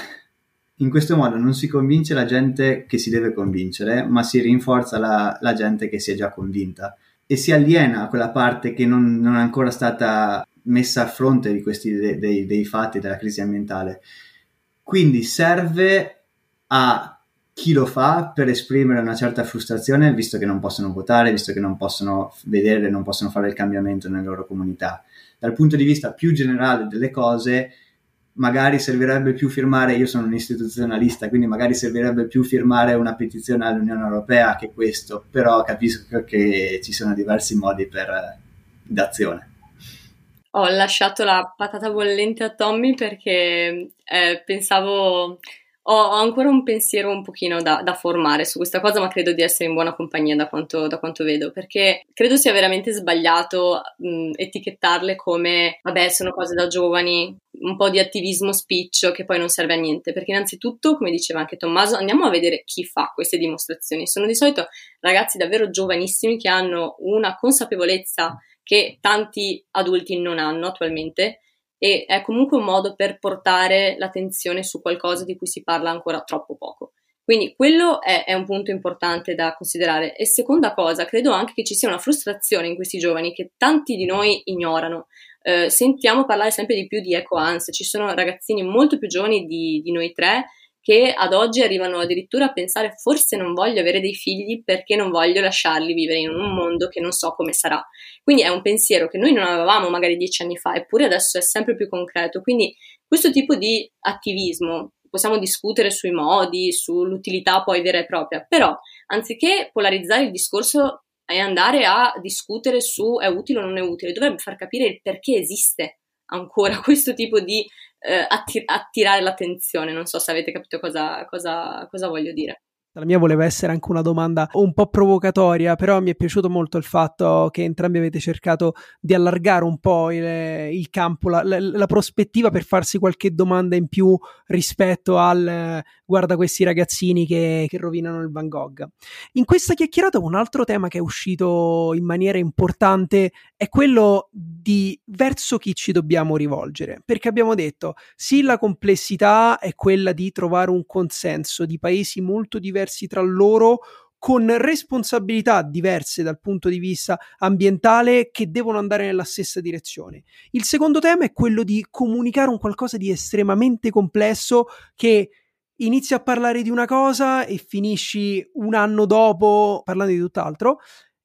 Speaker 4: in questo modo non si convince la gente che si deve convincere, ma si rinforza la, la gente che si è già convinta e si aliena quella parte che non, non è ancora stata messa a fronte di questi dei, dei, dei fatti della crisi ambientale. Quindi serve a chi lo fa per esprimere una certa frustrazione, visto che non possono votare, visto che non possono vedere, non possono fare il cambiamento nelle loro comunità. Dal punto di vista più generale delle cose, magari servirebbe più firmare, io sono un istituzionalista, quindi magari servirebbe più firmare una petizione all'Unione Europea che questo, però capisco che ci sono diversi modi per eh, d'azione.
Speaker 1: Ho lasciato la patata bollente a Tommy perché eh, pensavo ho, ho, ancora un pensiero un pochino da, da, formare su questa cosa, ma credo di essere in buona compagnia da quanto, da quanto vedo, perché credo sia veramente sbagliato mh, etichettarle come, vabbè, sono cose da giovani, un po' di attivismo spiccio che poi non serve a niente, perché innanzitutto, come diceva anche Tommaso, andiamo a vedere chi fa queste dimostrazioni. Sono di solito ragazzi davvero giovanissimi che hanno una consapevolezza che tanti adulti non hanno attualmente e è comunque un modo per portare l'attenzione su qualcosa di cui si parla ancora troppo poco. Quindi quello è, è, un punto importante da considerare. E seconda cosa, credo anche che ci sia una frustrazione in questi giovani che tanti di noi ignorano. Eh, sentiamo parlare sempre di più di eco-ansia, ci sono ragazzini molto più giovani di, di noi tre che ad oggi arrivano addirittura a pensare forse non voglio avere dei figli perché non voglio lasciarli vivere in un mondo che non so come sarà. Quindi è un pensiero che noi non avevamo magari dieci anni fa, eppure adesso è sempre più concreto. Quindi questo tipo di attivismo possiamo discutere sui modi, sull'utilità poi vera e propria, però anziché polarizzare il discorso e andare a discutere su è utile o non è utile, dovrebbe far capire il perché esiste ancora questo tipo di eh, attir- attirare l'attenzione. Non so se avete capito cosa, cosa, cosa voglio dire.
Speaker 2: La mia voleva essere anche una domanda un po' provocatoria, però mi è piaciuto molto il fatto che entrambi avete cercato di allargare un po' il, il campo, la, la, la, prospettiva per farsi qualche domanda in più rispetto al guarda questi ragazzini che, che rovinano il Van Gogh. In questa chiacchierata un altro tema che è uscito in maniera importante è quello di verso chi ci dobbiamo rivolgere, perché abbiamo detto sì la complessità è quella di trovare un consenso di paesi molto diversi diversi tra loro con responsabilità diverse dal punto di vista ambientale che devono andare nella stessa direzione. Il secondo tema è quello di comunicare un qualcosa di estremamente complesso che inizi a parlare di una cosa e finisci un anno dopo parlando di tutt'altro.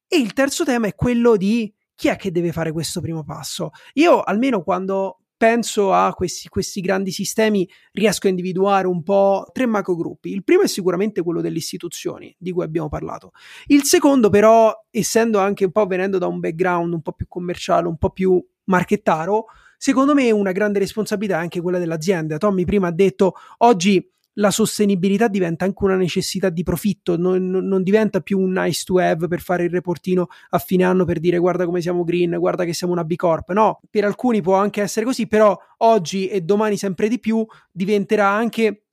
Speaker 2: E il terzo tema è quello di chi è che deve fare questo primo passo. Io almeno quando penso a questi, questi, grandi sistemi, riesco a individuare un po' tre macrogruppi. Il primo è sicuramente quello delle istituzioni, di cui abbiamo parlato. Il secondo, però, essendo anche un po' venendo da un background un po' più commerciale, un po' più marchettaro, secondo me una grande responsabilità è anche quella dell'azienda. Tommy prima ha detto oggi la sostenibilità diventa anche una necessità di profitto, non, non, diventa più un nice to have per fare il reportino a fine anno per dire guarda come siamo green, guarda che siamo una B Corp. No, per alcuni può anche essere così, però oggi e domani sempre di più diventerà anche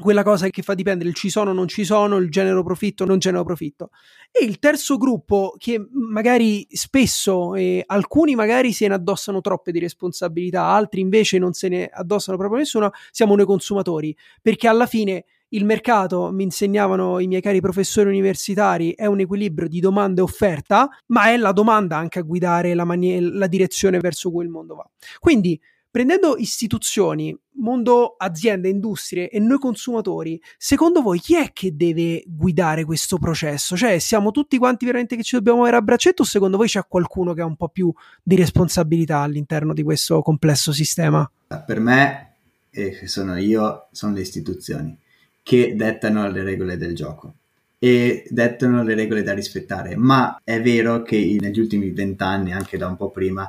Speaker 2: quella cosa che fa dipendere il ci sono o non ci sono, il genero profitto o non genero profitto. E il terzo gruppo che magari spesso eh, alcuni magari se ne addossano troppe di responsabilità, altri invece non se ne addossano proprio nessuna, siamo noi consumatori, perché alla fine il mercato, mi insegnavano i miei cari professori universitari, è un equilibrio di domanda e offerta, ma è la domanda anche a guidare la, manie- la direzione verso cui il mondo va. Quindi Prendendo istituzioni, mondo aziende, industrie e noi consumatori, secondo voi chi è che deve guidare questo processo? Cioè, siamo tutti quanti veramente che ci dobbiamo avere a braccetto o secondo voi c'è qualcuno che ha un po' più di responsabilità all'interno di questo complesso sistema?
Speaker 4: Per me, e sono io, sono le istituzioni che dettano le regole del gioco e dettano le regole da rispettare, ma è vero che negli ultimi vent'anni, anche da un po' prima,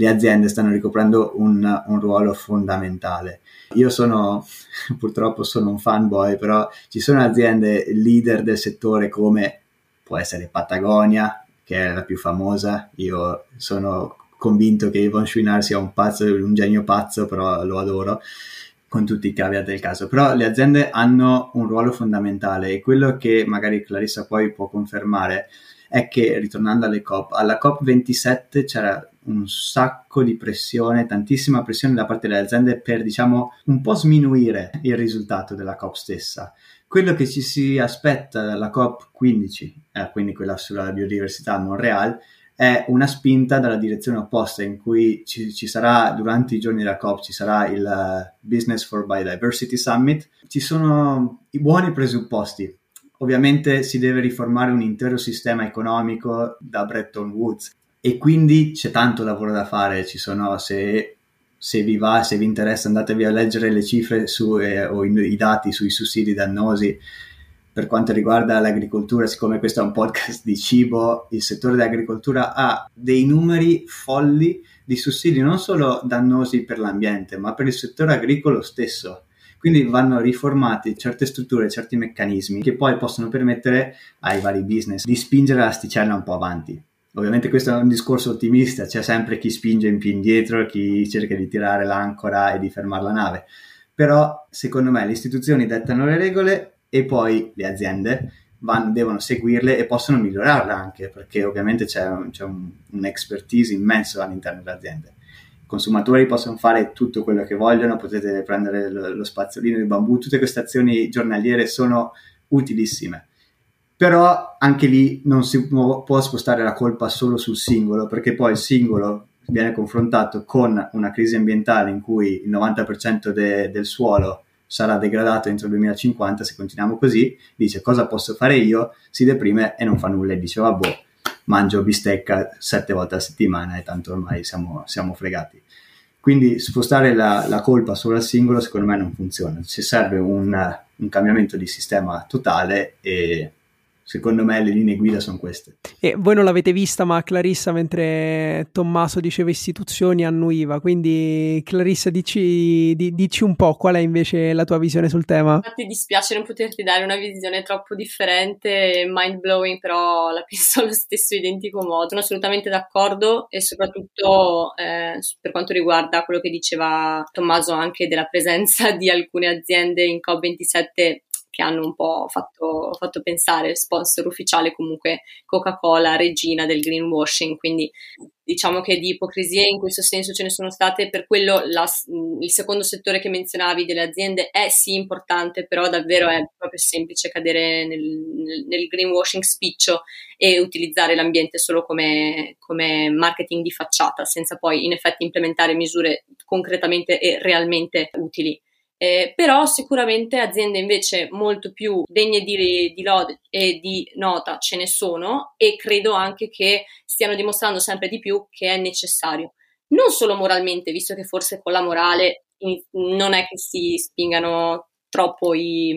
Speaker 4: le aziende stanno ricoprendo un, un, ruolo fondamentale. Io sono, purtroppo sono un fanboy, però ci sono aziende leader del settore come può essere Patagonia, che è la più famosa, io sono convinto che Yvon Chouinard sia un pazzo, un genio pazzo, però lo adoro con tutti i caveat del caso, però le aziende hanno un ruolo fondamentale e quello che magari Clarissa poi può confermare è che, ritornando alle COP, alla COP27 c'era un sacco di pressione, tantissima pressione da parte delle aziende per, diciamo, un po' sminuire il risultato della COP stessa. Quello che ci si aspetta dalla COP 15, eh, quindi quella sulla biodiversità a Montreal, è una spinta dalla direzione opposta in cui ci, ci, sarà durante i giorni della COP ci sarà il uh, Business for Biodiversity Summit. Ci sono i buoni presupposti. Ovviamente si deve riformare un intero sistema economico da Bretton Woods e quindi c'è tanto lavoro da fare. Ci sono, se, se vi va, se vi interessa, andatevi a leggere le cifre su, eh, o i, i dati sui sussidi dannosi per quanto riguarda l'agricoltura, siccome questo è un podcast di cibo, il settore dell'agricoltura ha dei numeri folli di sussidi non solo dannosi per l'ambiente, ma per il settore agricolo stesso. Quindi vanno riformati certe strutture, certi meccanismi che poi possono permettere ai vari business di spingere l'asticella un po' avanti. Ovviamente questo è un discorso ottimista, c'è sempre chi spinge in più indietro, chi cerca di tirare l'ancora e di fermare la nave. Però secondo me le istituzioni dettano le regole e poi le aziende vanno, devono seguirle e possono migliorarle anche perché ovviamente c'è, c'è un, expertise immenso all'interno delle aziende. I consumatori possono fare tutto quello che vogliono, potete prendere lo, lo spazzolino di bambù, tutte queste azioni giornaliere sono utilissime. Però anche lì non si può, spostare la colpa solo sul singolo, perché poi il singolo viene confrontato con una crisi ambientale in cui il 90% de, del suolo sarà degradato entro il 2050 se continuiamo così, dice cosa posso fare io, si deprime e non fa nulla e dice vabbè mangio bistecca sette volte a settimana e tanto ormai siamo, siamo fregati. Quindi spostare la, la, colpa solo al singolo secondo me non funziona, ci serve un, un cambiamento di sistema totale e secondo me le linee guida sono queste.
Speaker 2: E voi non l'avete vista, ma Clarissa, mentre Tommaso diceva istituzioni, annuiva. Quindi, Clarissa, dici, di, dici, un po' qual è invece la tua visione sul tema.
Speaker 1: Infatti, dispiace non poterti dare una visione troppo differente, mind blowing, però la penso allo stesso identico modo. Sono assolutamente d'accordo e soprattutto eh, per quanto riguarda quello che diceva Tommaso anche della presenza di alcune aziende in COP27 che hanno un po' fatto, fatto pensare, sponsor ufficiale comunque Coca-Cola, regina del greenwashing, quindi diciamo che di ipocrisie in questo senso ce ne sono state, per quello la, il secondo settore che menzionavi delle aziende è sì importante, però davvero è proprio semplice cadere nel, nel greenwashing spiccio e utilizzare l'ambiente solo come, come marketing di facciata, senza poi in effetti implementare misure concretamente e realmente utili. Eh, però sicuramente aziende invece molto più degne di, di lode e di nota ce ne sono e credo anche che stiano dimostrando sempre di più che è necessario. Non solo moralmente, visto che forse con la morale non è che si spingano troppo i,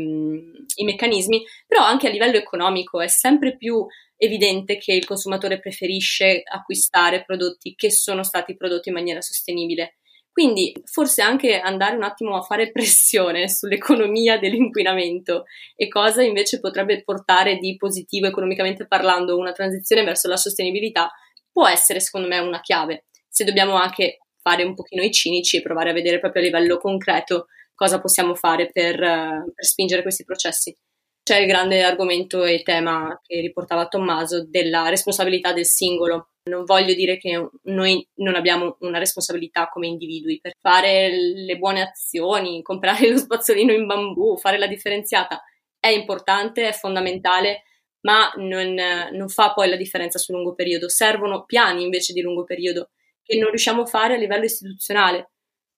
Speaker 1: i meccanismi, però anche a livello economico è sempre più evidente che il consumatore preferisce acquistare prodotti che sono stati prodotti in maniera sostenibile quindi forse anche andare un attimo a fare pressione sull'economia dell'inquinamento e cosa invece potrebbe portare di positivo economicamente parlando una transizione verso la sostenibilità può essere secondo me una chiave. Se dobbiamo anche fare un pochino i cinici e provare a vedere proprio a livello concreto cosa possiamo fare per, per spingere questi processi. C'è il grande argomento e tema che riportava Tommaso della responsabilità del singolo non voglio dire che noi non abbiamo una responsabilità come individui per fare le buone azioni, comprare lo spazzolino in bambù, fare la differenziata. È importante, è fondamentale, ma non, non fa poi la differenza sul lungo periodo. Servono piani invece di lungo periodo che non riusciamo a fare a livello istituzionale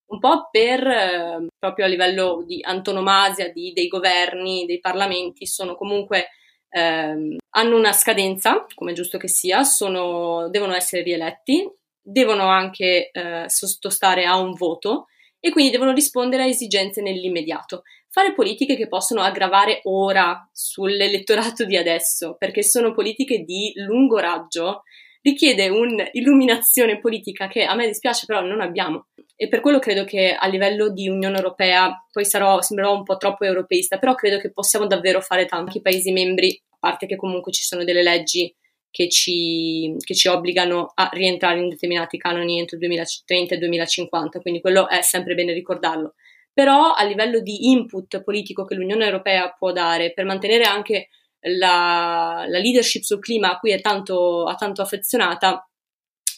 Speaker 1: un po' per eh, proprio a livello di antonomasia di, dei governi, dei parlamenti, sono comunque eh, hanno una scadenza, come è giusto che sia, sono, devono essere rieletti, devono anche eh, sottostare a un voto e quindi devono rispondere a esigenze nell'immediato. Fare politiche che possono aggravare ora sull'elettorato di adesso, perché sono politiche di lungo raggio, richiede un'illuminazione politica che a me dispiace però non abbiamo. E per quello credo che a livello di Unione Europea, poi sarò, sembrerò un po' troppo europeista, però credo che possiamo davvero fare tanti paesi membri, a parte che comunque ci sono delle leggi che ci, che ci obbligano a rientrare in determinati canoni entro il 2030 e il 2050, quindi quello è sempre bene ricordarlo. Però a livello di input politico che l'Unione Europea può dare per mantenere anche la, la leadership sul clima a cui è tanto, tanto affezionata,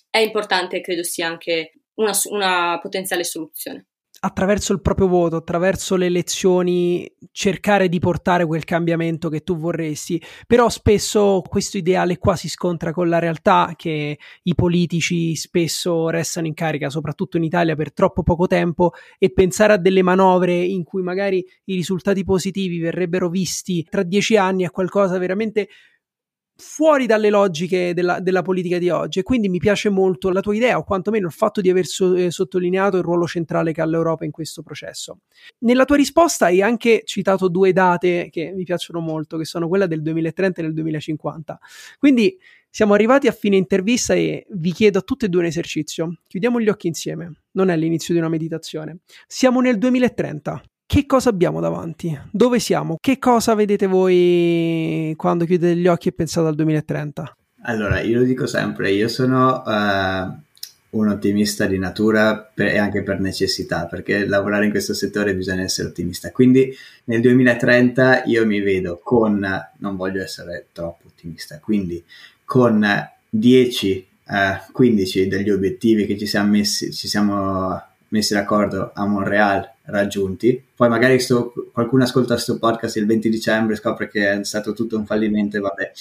Speaker 1: è importante credo sia anche una, una potenziale soluzione
Speaker 2: attraverso il proprio voto, attraverso le elezioni, cercare di portare quel cambiamento che tu vorresti. Però spesso questo ideale qua si scontra con la realtà che i politici spesso restano in carica, soprattutto in Italia, per troppo poco tempo e pensare a delle manovre in cui magari i risultati positivi verrebbero visti tra dieci anni è qualcosa veramente fuori dalle logiche della, della, politica di oggi e quindi mi piace molto la tua idea o quantomeno il fatto di aver so, eh, sottolineato il ruolo centrale che ha l'Europa in questo processo. Nella tua risposta hai anche citato due date che mi piacciono molto, che sono quella del 2030 e del 2050. Quindi siamo arrivati a fine intervista e vi chiedo a tutti e due un esercizio. Chiudiamo gli occhi insieme, non è l'inizio di una meditazione. Siamo nel 2030 che cosa abbiamo davanti? Dove siamo? Che cosa vedete voi quando chiudete gli occhi e pensate al 2030?
Speaker 4: Allora, io lo dico sempre, io sono uh, un ottimista di natura per, e anche per necessità, perché lavorare in questo settore bisogna essere ottimista. Quindi nel 2030 io mi vedo con, non voglio essere troppo ottimista, quindi con 10, uh, 15 degli obiettivi che ci siamo messi, ci siamo messi d'accordo a Montreal raggiunti. Poi magari sto, qualcuno ascolta questo podcast il 20 dicembre e scopre che è stato tutto un fallimento e vabbè.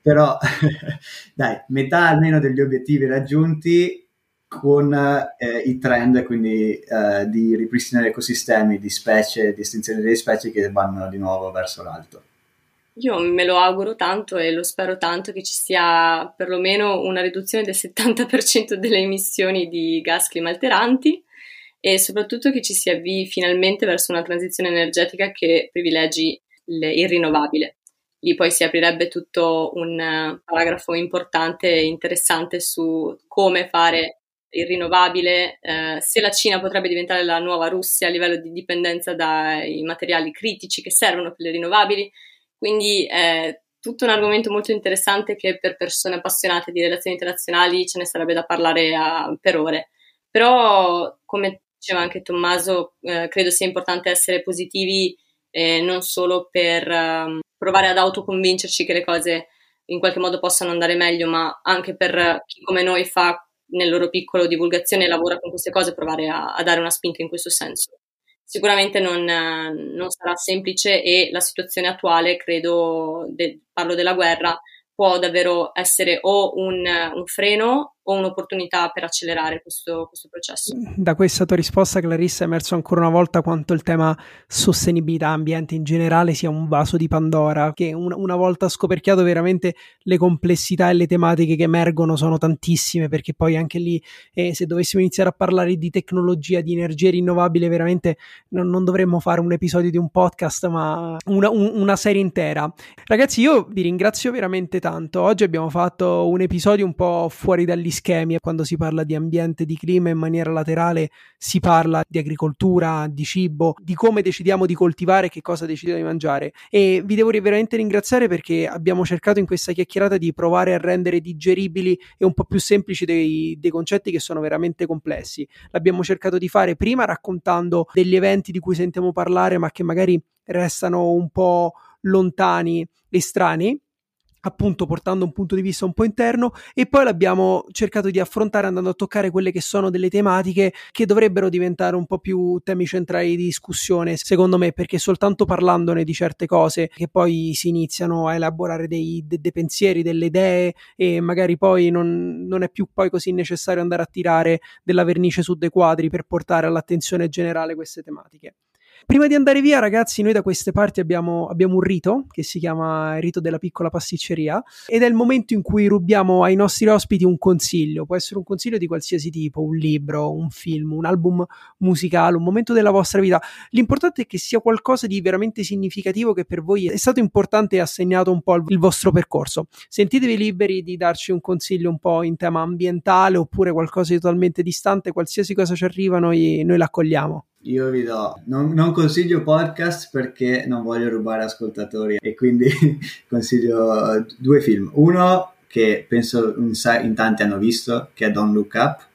Speaker 4: Però dai, metà almeno degli obiettivi raggiunti con eh, i trend quindi eh, di ripristinare ecosistemi di specie, di estinzione delle specie che vanno di nuovo verso l'alto.
Speaker 1: Io me lo auguro tanto e lo spero tanto che ci sia perlomeno una riduzione del 70% delle emissioni di gas climalteranti e soprattutto che ci si avvii finalmente verso una transizione energetica che privilegi il rinnovabile. Lì poi si aprirebbe tutto un eh, paragrafo importante e interessante su come fare il rinnovabile, eh, se la Cina potrebbe diventare la nuova Russia a livello di dipendenza dai materiali critici che servono per le rinnovabili. Quindi è tutto un argomento molto interessante che per persone appassionate di relazioni internazionali ce ne sarebbe da parlare a, per ore. Però, come diceva anche Tommaso, eh, credo sia importante essere positivi eh, non solo per um, provare ad autoconvincerci che le cose in qualche modo possano andare meglio, ma anche per chi come noi fa nel loro piccolo divulgazione e lavora con queste cose, provare a, a dare una spinta in questo senso. Sicuramente non, non, sarà semplice e la situazione attuale, credo, de, parlo della guerra, può davvero essere o un, un freno o un'opportunità per accelerare questo, questo, processo.
Speaker 2: Da questa tua risposta, Clarissa, è emerso ancora una volta quanto il tema sostenibilità ambiente in generale sia un vaso di Pandora, che un, una volta scoperchiato veramente le complessità e le tematiche che emergono sono tantissime, perché poi anche lì, eh, se dovessimo iniziare a parlare di tecnologia, di energia rinnovabile, veramente non, non dovremmo fare un episodio di un podcast, ma una, un, una serie intera. Ragazzi, io vi ringrazio veramente tanto. Oggi abbiamo fatto un episodio un po' fuori dagli schemi quando si parla di ambiente, di clima in maniera laterale si parla di agricoltura, di cibo, di come decidiamo di coltivare e che cosa decidiamo di mangiare e vi devo veramente ringraziare perché abbiamo cercato in questa chiacchierata di provare a rendere digeribili e un po' più semplici dei, dei concetti che sono veramente complessi. L'abbiamo cercato di fare prima raccontando degli eventi di cui sentiamo parlare ma che magari restano un po' lontani e strani appunto portando un punto di vista un po' interno e poi l'abbiamo cercato di affrontare andando a toccare quelle che sono delle tematiche che dovrebbero diventare un po' più temi centrali di discussione secondo me perché soltanto parlandone di certe cose che poi si iniziano a elaborare dei, dei, dei pensieri, delle idee e magari poi non, non è più poi così necessario andare a tirare della vernice su dei quadri per portare all'attenzione generale queste tematiche. Prima di andare via, ragazzi, noi da queste parti abbiamo, abbiamo, un rito che si chiama il rito della piccola pasticceria ed è il momento in cui rubiamo ai nostri ospiti un consiglio. Può essere un consiglio di qualsiasi tipo, un libro, un film, un album musicale, un momento della vostra vita. L'importante è che sia qualcosa di veramente significativo che per voi è stato importante e ha segnato un po' il vostro percorso. Sentitevi liberi di darci un consiglio un po' in tema ambientale oppure qualcosa di totalmente distante, qualsiasi cosa ci arriva, noi, noi l'accogliamo
Speaker 4: io vi do, non, non, consiglio podcast perché non voglio rubare ascoltatori e quindi consiglio due film. Uno che penso in, in tanti hanno visto, che è Don't Look Up,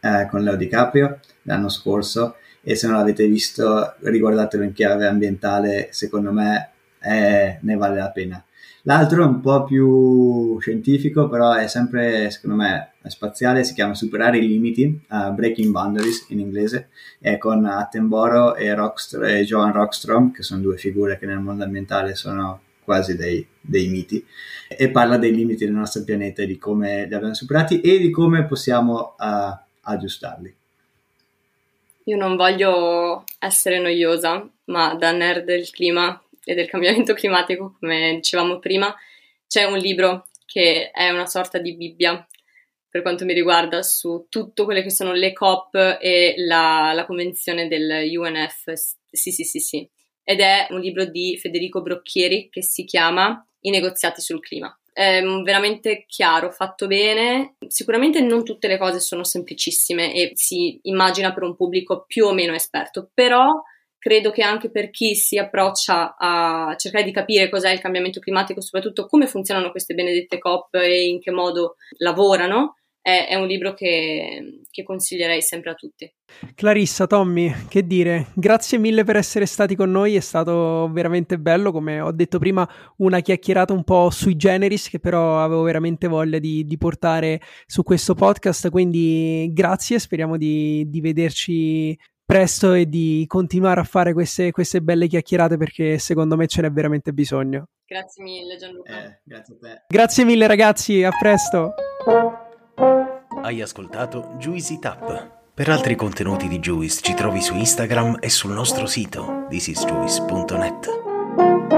Speaker 4: eh, con Leo DiCaprio, l'anno scorso, e se non l'avete visto riguardatelo in chiave ambientale, secondo me è, ne vale la pena. L'altro è un po' più scientifico, però è sempre, secondo me, spaziale, si chiama Superare i limiti, uh, Breaking Boundaries in inglese, è con Attenborough e, Rockst- e Johan Rockstrom, che sono due figure che nel mondo ambientale sono quasi dei, dei miti, e parla dei limiti del nostro pianeta e di come li abbiamo superati e di come possiamo uh, aggiustarli.
Speaker 1: Io non voglio essere noiosa, ma da nerd del clima e del cambiamento climatico, come dicevamo prima, c'è un libro che è una sorta di Bibbia per quanto mi riguarda su tutto quelle che sono le COP e la, la convenzione del UNF. Sì, sì, sì, sì. Ed è un libro di Federico Brocchieri che si chiama I negoziati sul clima. È veramente chiaro, fatto bene. Sicuramente non tutte le cose sono semplicissime e si immagina per un pubblico più o meno esperto, però credo che anche per chi si approccia a cercare di capire cos'è il cambiamento climatico, soprattutto come funzionano queste benedette COP e in che modo lavorano, è, è un libro che, che, consiglierei sempre a tutti.
Speaker 2: Clarissa, Tommy, che dire, grazie mille per essere stati con noi, è stato veramente bello, come ho detto prima, una chiacchierata un po' sui generis che però avevo veramente voglia di, di portare su questo podcast, quindi grazie, speriamo di, di vederci presto e di continuare a fare queste, queste, belle chiacchierate perché secondo me ce n'è veramente bisogno.
Speaker 1: Grazie mille Gianluca.
Speaker 4: Eh, grazie a te.
Speaker 2: Grazie mille ragazzi, a presto.
Speaker 5: Hai ascoltato Juicy Tap. Per altri contenuti di Juice ci trovi su Instagram e sul nostro sito thisisjuice.net.